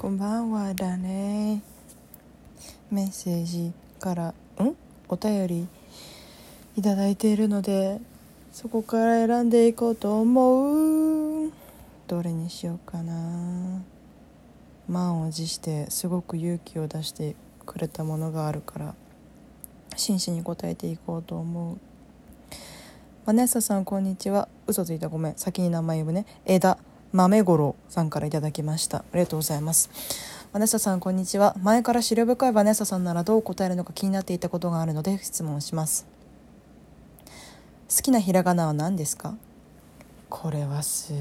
こんばんはだね。メッセージからん？お便りいただいているのでそこから選んでいこうと思う。どれにしようかな。満を持してすごく勇気を出してくれたものがあるから真摯に答えていこうと思う。バネッサさんこんにちは。嘘ついた。ごめん。先に名前呼ぶね。枝。豆五郎さんからいただきました。ありがとうございます。バネッサさんこんにちは。前から資料深いバネッサさんならどう答えるのか気になっていたことがあるので質問します。好きなひらがなは何ですか？これはす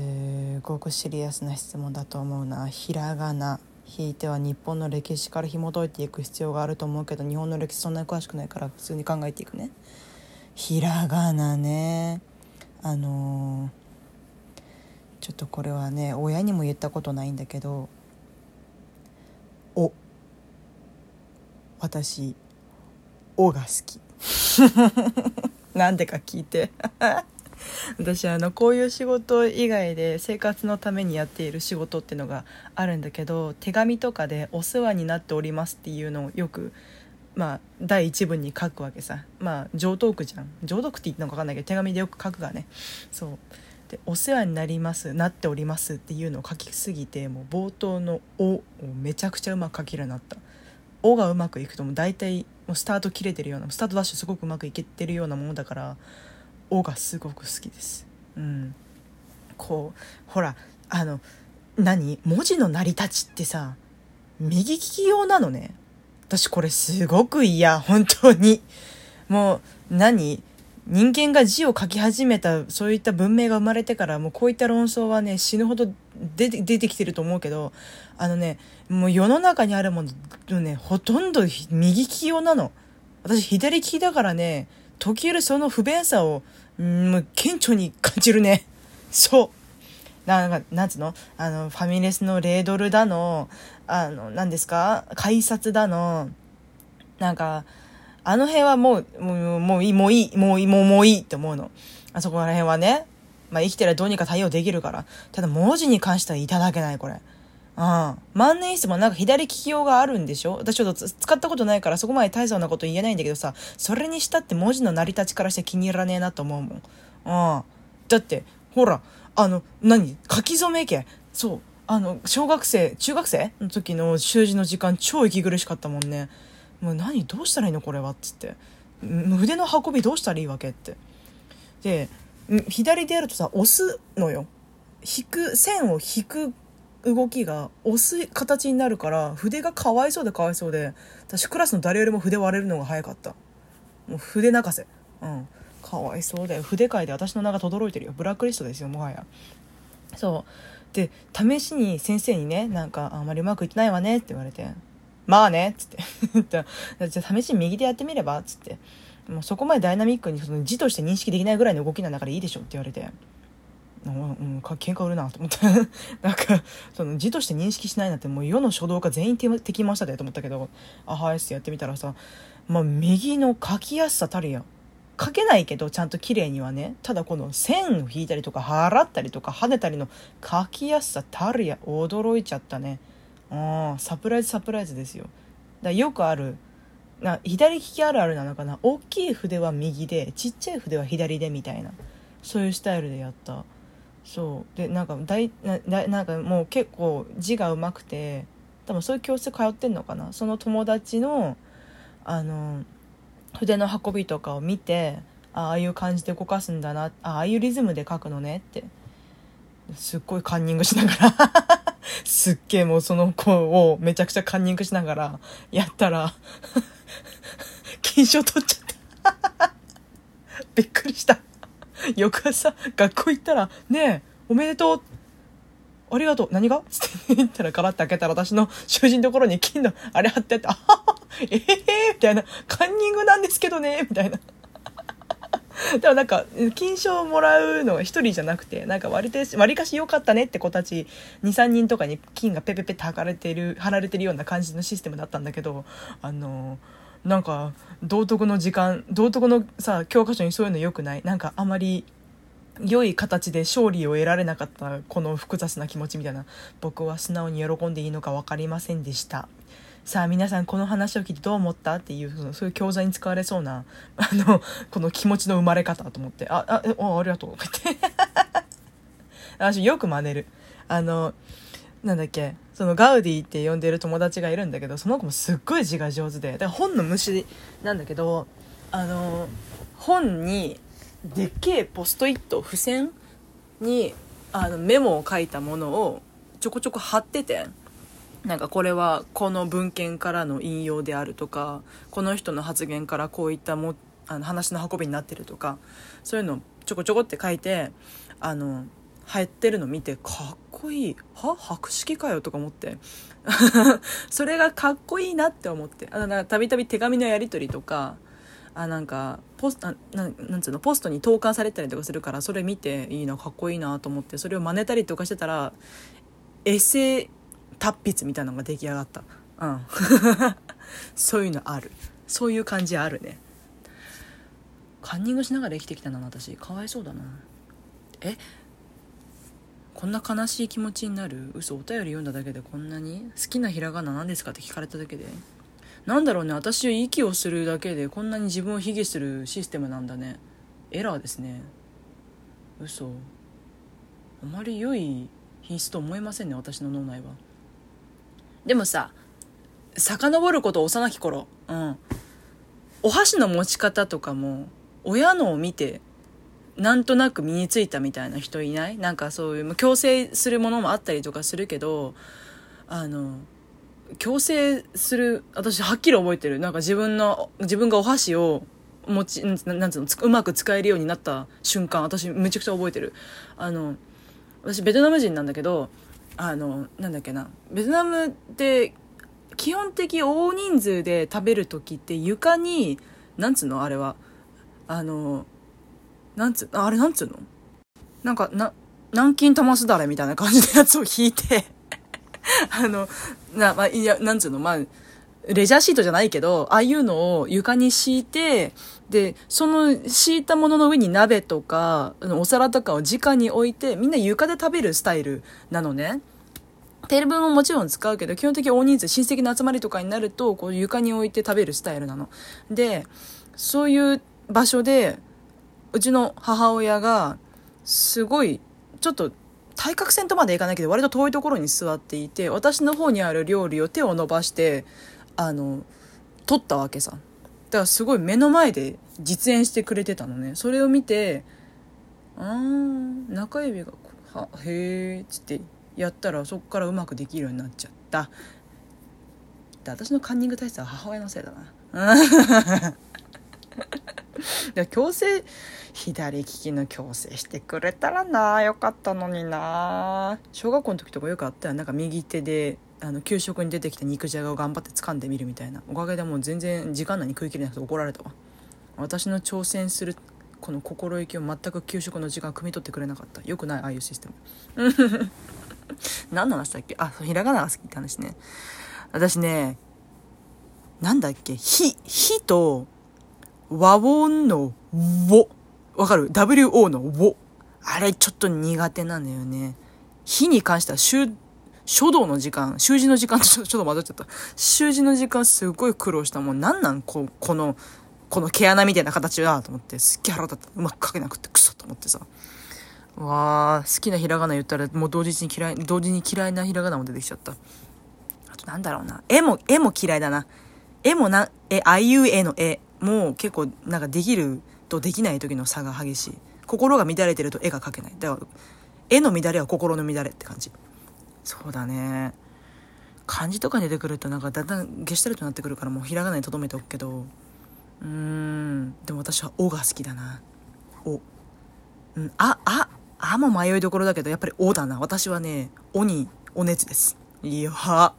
ごくシリアスな質問だと思うな。ひらがな。ひいては日本の歴史から紐解いていく必要があると思うけど日本の歴史そんなに詳しくないから普通に考えていくね。ひらがなね。あのーちょっとこれはね親にも言ったことないんだけど「お」私「お」が好き。なんでか聞いて。私あのこういう仕事以外で生活のためにやっている仕事っていうのがあるんだけど手紙とかで「お世話になっております」っていうのをよくまあ第一文に書くわけさ。まあ上等句じゃん。上等句って言ったのか分かんないけど手紙でよく書くがね。そう。で「お世話になりますなっております」っていうのを書きすぎてもう冒頭の「お」をめちゃくちゃうまく書けるようになった「お」がうまくいくともう大体もうスタート切れてるようなスタートダッシュすごくうまくいけてるようなものだから「お」がすごく好きです。うん。こうほらあの何？文字の成り立ちってさ右利き用なのね。私これすごく嫌本当に。もう何？人間が字を書き始めたそういった文明が生まれてからもうこういった論争はね死ぬほど出て出てきてると思うけどあのねもう世の中にあるものねほとんど右利き用なの。私左利きだからね時折その不便さをもう顕著に感じるね。そう。なんか、なんつうの？あの、ファミレスのレードルだの、あの、何ですか？改札だの、なんか、あの辺はもう、もう、もういい、もういい、もういい、もう、もういいって思うの。あそこら辺はね。まあ生きてりゃどうにか対応できるから。ただ文字に関してはいただけない、これ。うん。万年筆もなんか左利き用があるんでしょ？私ちょっと使ったことないからそこまで大層なこと言えないんだけどさ、それにしたって文字の成り立ちからして気に入らねえなと思うもん。うん。だって、ほら、あの、何？書き初め家？そう。あの、小学生、中学生の時の習字の時間超息苦しかったもんね。もう何どうしたらいいのこれはっつって。筆の運びどうしたらいいわけって。で左でやるとさ押すのよ。引く線を引く動きが押す形になるから筆がかわいそうでかわいそうで私クラスの誰よりも筆割れるのが早かった。もう筆泣かせ。うん。かわいそうだよ。筆界で私の名が轟いてるよ。ブラックリストですよもはや。そう。で試しに先生にねなんかあんまりうまくいってないわねって言われて。まあね、つって。じゃあ試しに右でやってみればつって。もうそこまでダイナミックにその字として認識できないぐらいの動きなんだからいいでしょって言われて。うん、喧嘩売るなと思って なんかその字として認識しないなんてもう世の書道家全員敵ましたでと思ったけどあはいってやってみたらさまあ右の書きやすさたるやん書けないけどちゃんと綺麗にはねただこの線を引いたりとか払ったりとか跳ねたりの書きやすさたるや驚いちゃったねああサプライズサプライズですよ。だよくあるな左利きあるあるなのかな？大きい筆は右でちっちゃい筆は左でみたいな。そういうスタイルでやった。そう。でなんか大ななんかもう結構字がうまくて多分そういう教室通ってんのかな？その友達のあの筆の運びとかを見てああいう感じで動かすんだなああいうリズムで書くのねって。すっごいカンニングしながら。すっげえもうその子をめちゃくちゃカンニングしながらやったら 金賞取っちゃった びっくりした。翌朝、学校行ったら、ねえ、おめでとう。ありがとう。何が？つって言ったら、ガラッて開けたら、私の囚人ところに金のあれ貼ってあって、あはは、ええー、みたいな、カンニングなんですけどね、みたいな。でもなんか金賞をもらうのが1人じゃなくてなんか割て割かし良かったねって子たち23人とかに金がペペペって貼られてる貼られてるような感じのシステムだったんだけどあのなんか道徳の時間道徳のさ教科書にそういうのよくない？なんかあまり良い形で勝利を得られなかったこの複雑な気持ちみたいな僕は素直に喜んでいいのか分かりませんでした。さあ皆さんこの話を聞いてどう思った？っていうそのそういう教材に使われそうな あのこの気持ちの生まれ方と思って。あああありがとう。とか言って私よく真似る。あのなんだっけ？そのガウディって呼んでる友達がいるんだけどその子もすっごい字が上手で。だから本の虫なんだけどあの本にでっけえポストイット付箋にあのメモを書いたものをちょこちょこ貼ってて。なんかこれはこの文献からの引用であるとかこの人の発言からこういったもあの話の運びになってるとかそういうのをちょこちょこって書いてあの入ってるの見てかっこいい。は？博識かよとか思って。それがかっこいいなって思って。たびたび手紙のやり取りとかあなんかポスあななんつうの？ポストに投函されたりとかするからそれ見ていいなかっこいいなと思ってそれを真似たりとかしてたらエッセイ達筆みたいなのが出来上がった。うん。そういうのある。そういう感じあるね。カンニングしながら生きてきたな私かわいそうだな。え？こんな悲しい気持ちになる？嘘お便り読んだだけでこんなに？好きなひらがな何ですか？って聞かれただけで。なんだろうね私は息をするだけでこんなに自分を卑下するシステムなんだね。エラーですね。嘘。あまり良い品質と思えませんね私の脳内は。でもさ遡ること幼き頃。うん。お箸の持ち方とかも親のを見てなんとなく身についたみたいな人いない？なんかそういう強制するものもあったりとかするけどあの強制する私はっきり覚えてる。なんか自分の自分がお箸を持ちなんつうのうまく使えるようになった瞬間私めちゃくちゃ覚えてる。あの私ベトナム人なんだけどあのなんだっけな。ベトナムって基本的大人数で食べる時って床になんつうの？あれは。あのなんつうあれなんつうの？なんかな南京玉すだれみたいな感じのやつを引いて。あのな、まあ、いやなんつうの？まあレジャーシートじゃないけど、ああいうのを床に敷いて、で、その敷いたものの上に鍋とか、お皿とかを直に置いて、みんな床で食べるスタイルなのね。テーブルももちろん使うけど、基本的に大人数、親戚の集まりとかになると、こう床に置いて食べるスタイルなの。で、そういう場所で、うちの母親が、すごい、ちょっと、対角線とまでいかないけど、割と遠いところに座っていて、私の方にある料理を手を伸ばして、あの、撮ったわけさ。だからすごい目の前で実演してくれてたのね。それを見て、あー、中指が、は、へーっつってやったらそこからうまくできるようになっちゃった。で私のカンニング体質は母親のせいだな。で強制左利きの矯正してくれたらなよかったのにな。小学校の時とかよくあったよ。なんか右手であの給食に出てきた肉じゃがを頑張って掴んでみるみたいな。おかげでもう全然時間内に食い切れなくて怒られたわ。私の挑戦するこの心意気を全く給食の時間汲み取ってくれなかった。よくないああいうシステム。何の話だっけ？あ、ひらがなが好きって話ね。私ね、なんだっけ、ひ、ひと、和音の wo。わかる ?wo の wo。あれちょっと苦手なんだよね。日に関しては、書道の時間、習字の時間とちょっと混ざっちゃった。習字の時間すごい苦労したもん。なんなんここの、この毛穴みたいな形だと思って、すっげえ腹立った。うまく書けなくてクソと思ってさ。わあ好きなひらがな言ったらもう同時に嫌い同時に嫌いなひらがなも出てきちゃった。あとなんだろうな。絵も絵も嫌いだな。絵もなえあいう絵の絵。もう結構なんかできるとできない時の差が激しい。心が乱れてると絵が描けない。だから絵の乱れは心の乱れって感じ。そうだね。漢字とかに出てくるとなんかだんだんゲシュタルトになってくるからもうひらがなにとどめておくけど。うーん。でも私は「お」が好きだな「お」うん。あああも迷いどころだけど、やっぱりおだな。私はね、おにお熱です。いや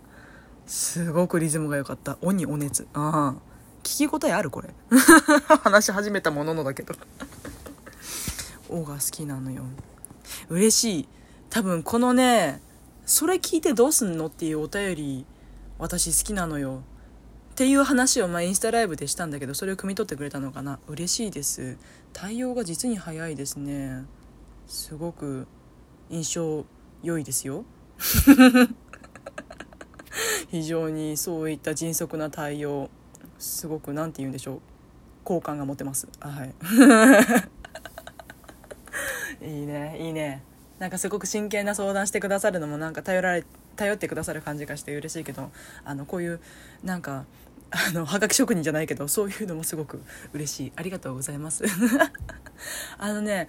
すごくリズムが良かった。おにお熱。ああ。聞き応えあるこれ。話し始めたもののだけど。おが好きなのよ。嬉しい。多分このね、それ聞いてどうすんのっていうお便り、私好きなのよ。っていう話をまあインスタライブでしたんだけど、それを汲み取ってくれたのかな。嬉しいです。対応が実に早いですね。すごく印象良いですよ。非常にそういった迅速な対応すごく何て言うんでしょう。好感が持てます。はい。いいね。いいね。なんかすごく真剣な相談してくださるのもなんか頼られ頼ってくださる感じがして嬉しいけどあのこういうなんかあのはがき職人じゃないけどそういうのもすごく嬉しい。ありがとうございます。あのね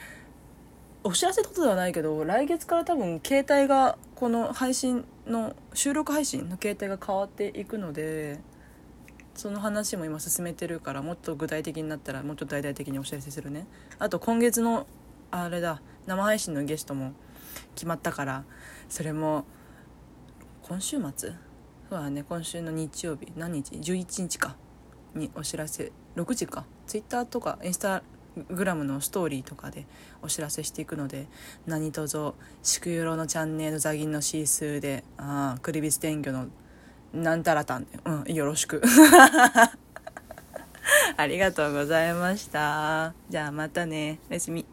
お知らせことではないけど来月から多分携帯がこの配信の収録配信の携帯が変わっていくのでその話も今進めてるからもっと具体的になったらもうちょっと大々的にお知らせするね。あと今月のあれだ生配信のゲストも決まったからそれも今週末？そうだね今週の日曜日。何日？11日か。にお知らせ。6時か。Twitter とかインスタグラムのストーリーとかでお知らせしていくので何卒祝よろのチャンネル座銀のシースーでああクリビス天魚のなんたらたん。でうんよろしく。ありがとうございました。じゃあまたね。おやすみ。